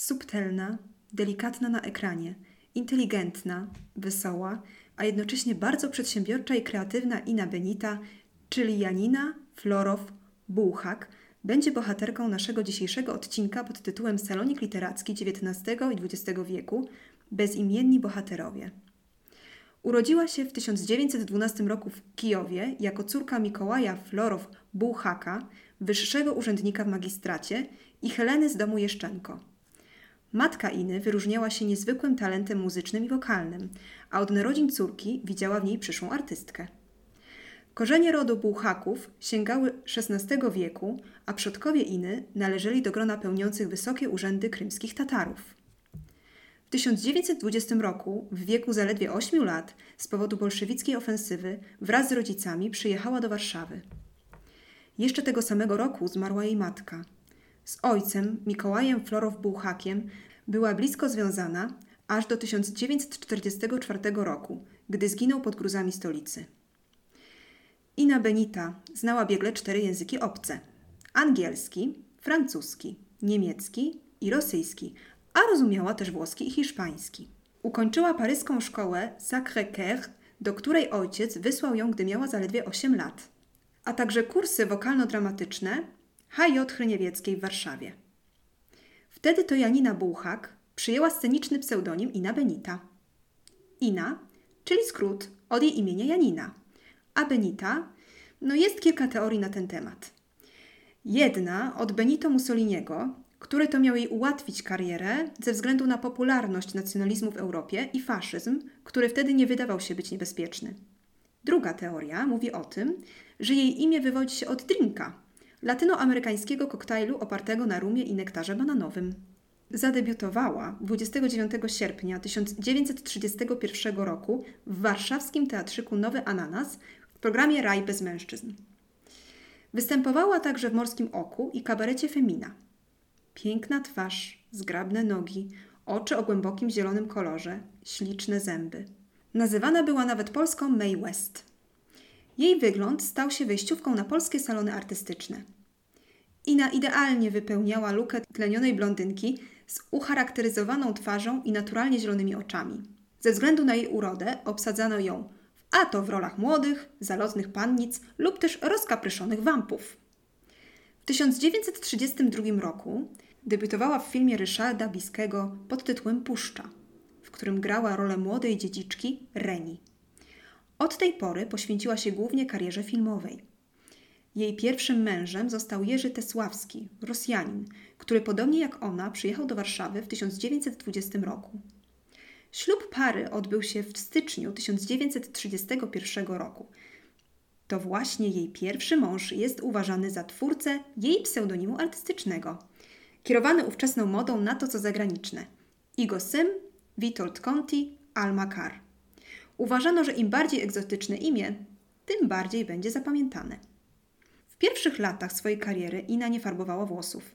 Subtelna, delikatna na ekranie, inteligentna, wesoła, a jednocześnie bardzo przedsiębiorcza i kreatywna Ina Benita, czyli Janina Florow Bułhak, będzie bohaterką naszego dzisiejszego odcinka pod tytułem Salonik Literacki XIX i XX wieku Bezimienni bohaterowie. Urodziła się w 1912 roku w Kijowie jako córka Mikołaja Florow Bułhaka, wyższego urzędnika w magistracie i Heleny z domu Jeszczenko. Matka Iny wyróżniała się niezwykłym talentem muzycznym i wokalnym, a od narodzin córki widziała w niej przyszłą artystkę. Korzenie rodu Bułhaków sięgały XVI wieku, a przodkowie Iny należeli do grona pełniących wysokie urzędy krymskich Tatarów. W 1920 roku, w wieku zaledwie 8 lat, z powodu bolszewickiej ofensywy, wraz z rodzicami przyjechała do Warszawy. Jeszcze tego samego roku zmarła jej matka. Z ojcem, Mikołajem Florow Bułhakiem, była blisko związana aż do 1944 roku, gdy zginął pod gruzami stolicy. Ina Benita znała biegle cztery języki obce: angielski, francuski, niemiecki i rosyjski, a rozumiała też włoski i hiszpański. Ukończyła paryską szkołę Sacré-Cœur, do której ojciec wysłał ją, gdy miała zaledwie 8 lat, a także kursy wokalno-dramatyczne HJ Chryniewieckiej w Warszawie. Wtedy to Janina Bułhak przyjęła sceniczny pseudonim Ina Benita. Ina, czyli skrót od jej imienia Janina, a Benita, no jest kilka teorii na ten temat. Jedna od Benito Mussoliniego, który to miał jej ułatwić karierę ze względu na popularność nacjonalizmu w Europie i faszyzm, który wtedy nie wydawał się być niebezpieczny. Druga teoria mówi o tym, że jej imię wywodzi się od drinka, latynoamerykańskiego koktajlu opartego na rumie i nektarze bananowym. Zadebiutowała 29 sierpnia 1931 roku w warszawskim teatrzyku Nowy Ananas w programie Raj bez mężczyzn. Występowała także w Morskim Oku i kabarecie Femina. Piękna twarz, zgrabne nogi, oczy o głębokim zielonym kolorze, śliczne zęby. Nazywana była nawet polską May West. Jej wygląd stał się wejściówką na polskie salony artystyczne. Ina idealnie wypełniała lukę tlenionej blondynki z ucharakteryzowaną twarzą i naturalnie zielonymi oczami. Ze względu na jej urodę obsadzano ją a to w rolach młodych, zalotnych pannic lub też rozkapryszonych wampów. W 1932 roku debiutowała w filmie Ryszarda Biskiego pod tytułem Puszcza, w którym grała rolę młodej dziedziczki Reni. Od tej pory poświęciła się głównie karierze filmowej. Jej pierwszym mężem został Jerzy Tesławski, Rosjanin, który podobnie jak ona przyjechał do Warszawy w 1920 roku. Ślub pary odbył się w styczniu 1931 roku. To właśnie jej pierwszy mąż jest uważany za twórcę jej pseudonimu artystycznego, kierowany ówczesną modą na to co zagraniczne. Igo Sym, Witold Conti, Alma Carr. Uważano, że im bardziej egzotyczne imię, tym bardziej będzie zapamiętane. Pierwszych latach swojej kariery Ina nie farbowała włosów.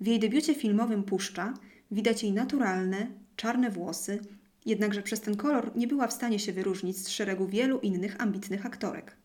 W jej debiucie filmowym Puszcza widać jej naturalne, czarne włosy, jednakże przez ten kolor nie była w stanie się wyróżnić z szeregu wielu innych ambitnych aktorek.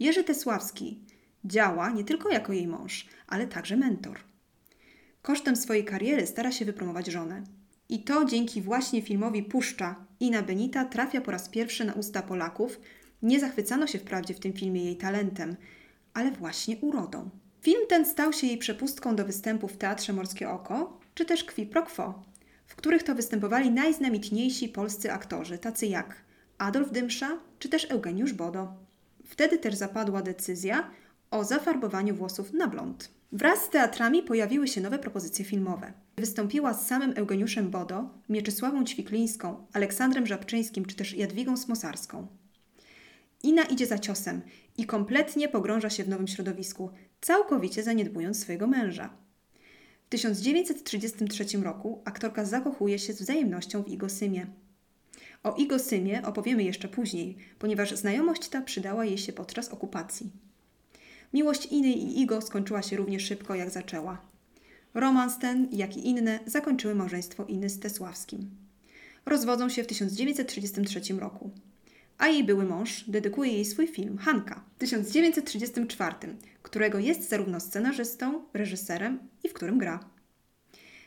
Jerzy Tesławski działa nie tylko jako jej mąż, ale także mentor. Kosztem swojej kariery stara się wypromować żonę. I to dzięki właśnie filmowi Puszcza Ina Benita trafia po raz pierwszy na usta Polaków. Nie zachwycano się wprawdzie w tym filmie jej talentem, ale właśnie urodą. Film ten stał się jej przepustką do występu w Teatrze Morskie Oko, czy też Kwi Pro Quo, w których to występowali najznamienitniejsi polscy aktorzy, tacy jak Adolf Dymsza czy też Eugeniusz Bodo. Wtedy też zapadła decyzja o zafarbowaniu włosów na blond. Wraz z teatrami pojawiły się nowe propozycje filmowe. Wystąpiła z samym Eugeniuszem Bodo, Mieczysławą Ćwiklińską, Aleksandrem Żabczyńskim czy też Jadwigą Smosarską. Ina idzie za ciosem i kompletnie pogrąża się w nowym środowisku, całkowicie zaniedbując swojego męża. W 1933 roku aktorka zakochuje się z wzajemnością w Igo Symie. O Igo Symie opowiemy jeszcze później, ponieważ znajomość ta przydała jej się podczas okupacji. Miłość Iny i Igo skończyła się równie szybko, jak zaczęła. Romans ten, jak i inne, zakończyły małżeństwo Iny z Tesławskim. Rozwodzą się w 1933 roku. A jej były mąż dedykuje jej swój film Hanka w 1934, którego jest zarówno scenarzystą, reżyserem i w którym gra.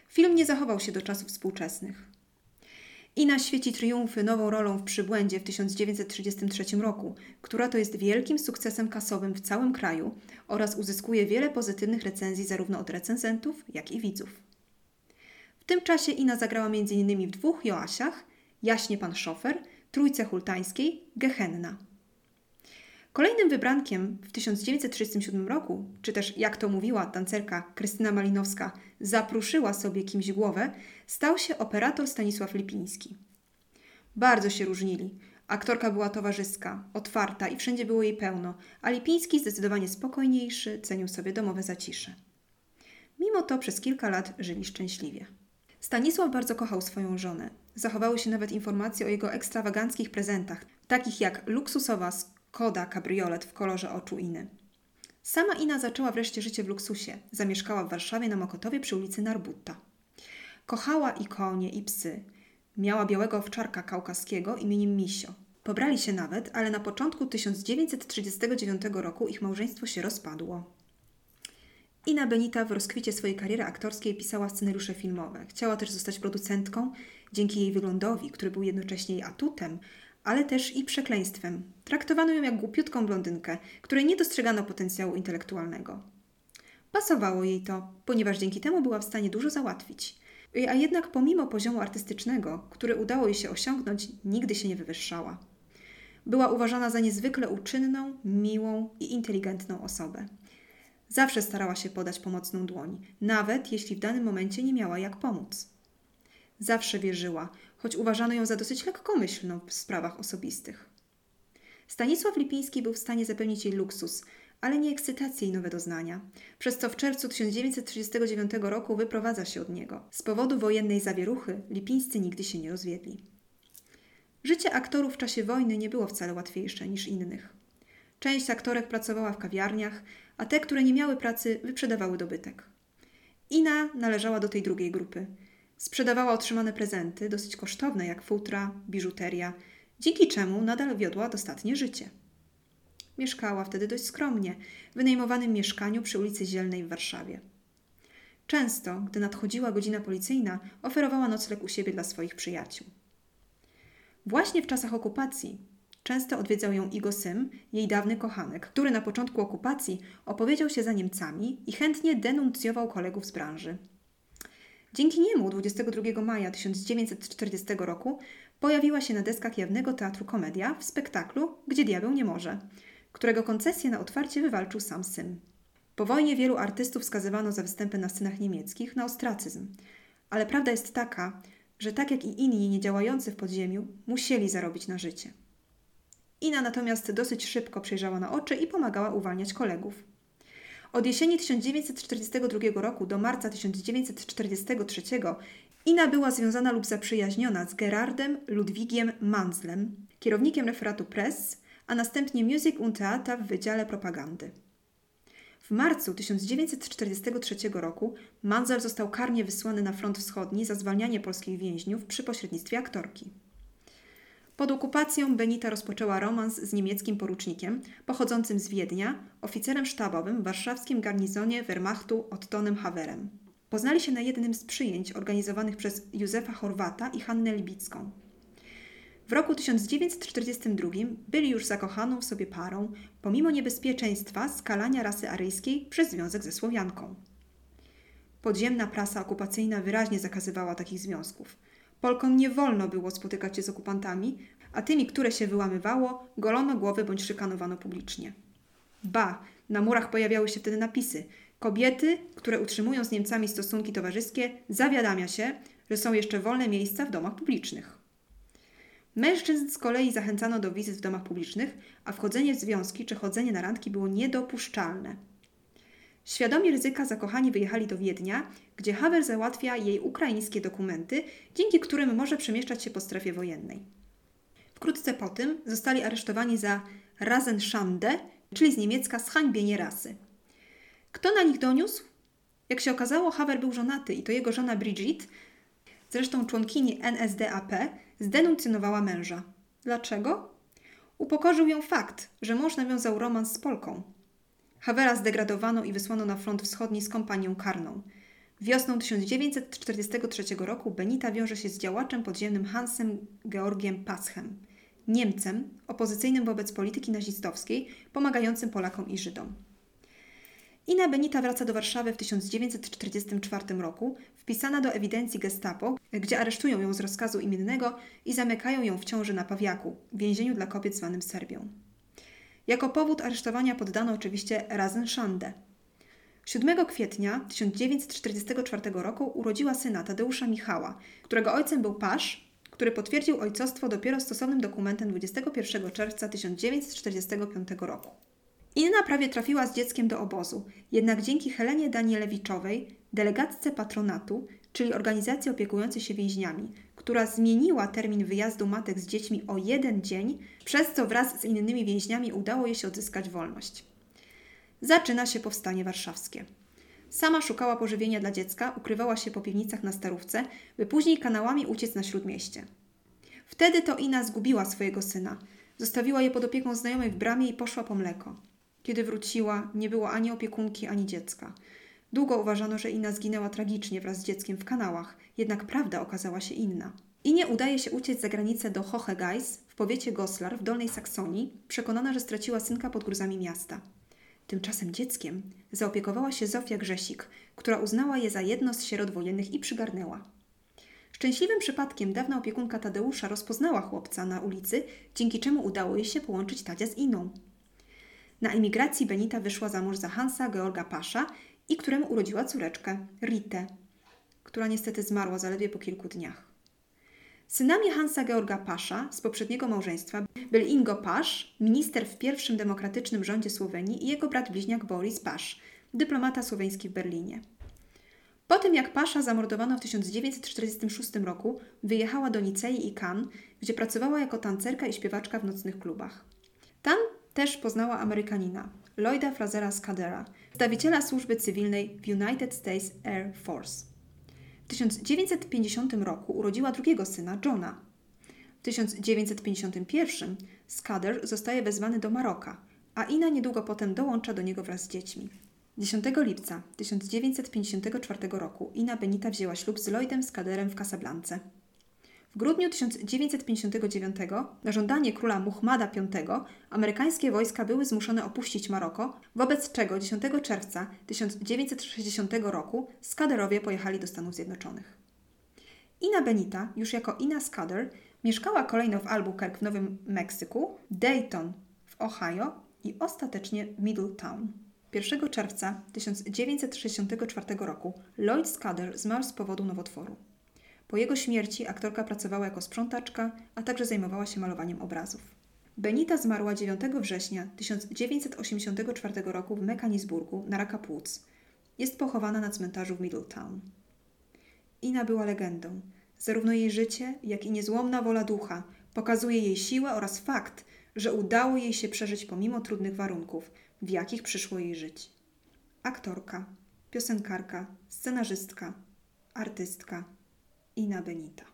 Film nie zachował się do czasów współczesnych. Ina świeci triumfy nową rolą w Przybłędzie w 1933 roku, która to jest wielkim sukcesem kasowym w całym kraju oraz uzyskuje wiele pozytywnych recenzji zarówno od recenzentów, jak i widzów. W tym czasie Ina zagrała m.in. w dwóch Joasiach, Jaśnie Pan Szofer, Trójce Hultańskiej, Gehenna. Kolejnym wybrankiem w 1937 roku, czy też jak to mówiła tancerka Krystyna Malinowska, zapruszyła sobie kimś głowę, stał się operator Stanisław Lipiński. Bardzo się różnili. Aktorka była towarzyska, otwarta i wszędzie było jej pełno, a Lipiński zdecydowanie spokojniejszy, cenił sobie domowe zacisze. Mimo to przez kilka lat żyli szczęśliwie. Stanisław bardzo kochał swoją żonę. Zachowały się nawet informacje o jego ekstrawaganckich prezentach, takich jak luksusowa Koda kabriolet w kolorze oczu Iny. Sama Ina zaczęła wreszcie życie w luksusie. Zamieszkała w Warszawie na Mokotowie przy ulicy Narbutta. Kochała i konie, i psy. Miała białego owczarka kaukaskiego imieniem Misio. Pobrali się nawet, ale na początku 1939 roku ich małżeństwo się rozpadło. Ina Benita w rozkwicie swojej kariery aktorskiej pisała scenariusze filmowe. Chciała też zostać producentką dzięki jej wyglądowi, który był jednocześnie jej atutem, ale też i przekleństwem. Traktowano ją jak głupiutką blondynkę, której nie dostrzegano potencjału intelektualnego. Pasowało jej to, ponieważ dzięki temu była w stanie dużo załatwić. A jednak pomimo poziomu artystycznego, który udało jej się osiągnąć, nigdy się nie wywyższała. Była uważana za niezwykle uczynną, miłą i inteligentną osobę. Zawsze starała się podać pomocną dłoń, nawet jeśli w danym momencie nie miała jak pomóc. Zawsze wierzyła, choć uważano ją za dosyć lekkomyślną w sprawach osobistych. Stanisław Lipiński był w stanie zapewnić jej luksus, ale nie ekscytację i nowe doznania, przez co w czerwcu 1939 roku wyprowadza się od niego. Z powodu wojennej zawieruchy Lipińscy nigdy się nie rozwiedli. Życie aktorów w czasie wojny nie było wcale łatwiejsze niż innych. Część aktorek pracowała w kawiarniach, a te, które nie miały pracy, wyprzedawały dobytek. Ina należała do tej drugiej grupy – Sprzedawała otrzymane prezenty, dosyć kosztowne jak futra, biżuteria, dzięki czemu nadal wiodła dostatnie życie. Mieszkała wtedy dość skromnie, w wynajmowanym mieszkaniu przy ulicy Zielnej w Warszawie. Często, gdy nadchodziła godzina policyjna, oferowała nocleg u siebie dla swoich przyjaciół. Właśnie w czasach okupacji często odwiedzał ją Igo Sym, jej dawny kochanek, który na początku okupacji opowiedział się za Niemcami i chętnie denuncjował kolegów z branży. Dzięki niemu 22 maja 1940 roku pojawiła się na deskach jawnego teatru Komedia w spektaklu Gdzie diabeł nie może, którego koncesję na otwarcie wywalczył sam syn. Po wojnie wielu artystów skazywano za występy na scenach niemieckich na ostracyzm, ale prawda jest taka, że tak jak i inni niedziałający w podziemiu, musieli zarobić na życie. Ina natomiast dosyć szybko przejrzała na oczy i pomagała uwalniać kolegów. Od jesieni 1942 roku do marca 1943 Ina była związana lub zaprzyjaźniona z Gerardem Ludwigiem Manzlem, kierownikiem referatu Press, a następnie Music und Theater w Wydziale Propagandy. W marcu 1943 roku Manzel został karnie wysłany na front wschodni za zwalnianie polskich więźniów przy pośrednictwie aktorki. Pod okupacją Benita rozpoczęła romans z niemieckim porucznikiem pochodzącym z Wiednia, oficerem sztabowym w warszawskim garnizonie Wehrmachtu Ottonem Haverem. Poznali się na jednym z przyjęć organizowanych przez Józefa Chorwata i Hannę Libicką. W roku 1942 byli już zakochaną w sobie parą, pomimo niebezpieczeństwa skalania rasy aryjskiej przez związek ze Słowianką. Podziemna prasa okupacyjna wyraźnie zakazywała takich związków – Polkom nie wolno było spotykać się z okupantami, a tymi, które się wyłamywało, golono głowy bądź szykanowano publicznie. Ba, na murach pojawiały się wtedy napisy: Kobiety, które utrzymują z Niemcami stosunki towarzyskie, zawiadamia się, że są jeszcze wolne miejsca w domach publicznych. Mężczyzn z kolei zachęcano do wizyt w domach publicznych, a wchodzenie w związki czy chodzenie na randki było niedopuszczalne. Świadomi ryzyka zakochani wyjechali do Wiednia, gdzie Havel załatwia jej ukraińskie dokumenty, dzięki którym może przemieszczać się po strefie wojennej. Wkrótce po tym zostali aresztowani za Rasenschande, czyli z niemiecka zhańbienie rasy. Kto na nich doniósł? Jak się okazało, Havel był żonaty i to jego żona Brigitte, zresztą członkini NSDAP, zdenuncjonowała męża. Dlaczego? Upokorzył ją fakt, że mąż nawiązał romans z Polką. Havela zdegradowano i wysłano na front wschodni z kompanią karną. Wiosną 1943 roku Benita wiąże się z działaczem podziemnym Hansem Georgiem Paschem, Niemcem opozycyjnym wobec polityki nazistowskiej, pomagającym Polakom i Żydom. Ina Benita wraca do Warszawy w 1944 roku, wpisana do ewidencji gestapo, gdzie aresztują ją z rozkazu imiennego i zamykają ją w ciąży na Pawiaku, więzieniu dla kobiet zwanym Serbią. Jako powód aresztowania poddano oczywiście Razenszandę. 7 kwietnia 1944 roku urodziła syna Tadeusza Michała, którego ojcem był Pasz, który potwierdził ojcostwo dopiero stosownym dokumentem 21 czerwca 1945 roku. Inna prawie trafiła z dzieckiem do obozu, jednak dzięki Helenie Danielewiczowej, delegatce patronatu, czyli organizacji opiekującej się więźniami, która zmieniła termin wyjazdu matek z dziećmi o jeden dzień, przez co wraz z innymi więźniami udało jej się odzyskać wolność. Zaczyna się powstanie warszawskie. Sama szukała pożywienia dla dziecka, ukrywała się po piwnicach na Starówce, by później kanałami uciec na Śródmieście. Wtedy to Ina zgubiła swojego syna. Zostawiła je pod opieką znajomej w bramie i poszła po mleko. Kiedy wróciła, nie było ani opiekunki, ani dziecka. Długo uważano, że Ina zginęła tragicznie wraz z dzieckiem w kanałach, jednak prawda okazała się inna. Inie udaje się uciec za granicę do Hohegeis w powiecie Goslar w Dolnej Saksonii, przekonana, że straciła synka pod gruzami miasta. Tymczasem dzieckiem zaopiekowała się Zofia Grzesik, która uznała je za jedno z sierot wojennych i przygarnęła. Szczęśliwym przypadkiem dawna opiekunka Tadeusza rozpoznała chłopca na ulicy, dzięki czemu udało jej się połączyć Tadzia z Iną. Na emigracji Benita wyszła za mąż za Hansa Georga Pasza i któremu urodziła córeczkę, Ritę, która niestety zmarła zaledwie po kilku dniach. Synami Hansa Georga Pasza z poprzedniego małżeństwa byli Ingo Pasz, minister w pierwszym demokratycznym rządzie Słowenii i jego brat bliźniak Boris Pasz, dyplomata słoweński w Berlinie. Po tym jak Pasza zamordowano w 1946 roku, wyjechała do Nicei i Cannes, gdzie pracowała jako tancerka i śpiewaczka w nocnych klubach. Tam też poznała Amerykanina, Lloyda Frazera Scadera, przedstawiciela służby cywilnej w United States Air Force. W 1950 roku urodziła drugiego syna, Johna. W 1951 Scader zostaje wezwany do Maroka, a Ina niedługo potem dołącza do niego wraz z dziećmi. 10 lipca 1954 roku Ina Benita wzięła ślub z Lloydem Scaderem w Casablance. W grudniu 1959 na żądanie króla Muhammada V amerykańskie wojska były zmuszone opuścić Maroko, wobec czego 10 czerwca 1960 roku Skaderowie pojechali do Stanów Zjednoczonych. Ina Benita, już jako Ina Skader, mieszkała kolejno w Albuquerque w Nowym Meksyku, Dayton w Ohio i ostatecznie Middletown. 1 czerwca 1964 roku Lloyd Skader zmarł z powodu nowotworu. Po jego śmierci aktorka pracowała jako sprzątaczka, a także zajmowała się malowaniem obrazów. Benita zmarła 9 września 1984 roku w Mekanisburgu na raka płuc. Jest pochowana na cmentarzu w Middletown. Ina była legendą. Zarówno jej życie, jak i niezłomna wola ducha pokazuje jej siłę oraz fakt, że udało jej się przeżyć pomimo trudnych warunków, w jakich przyszło jej żyć. Aktorka, piosenkarka, scenarzystka, artystka Ina Benita.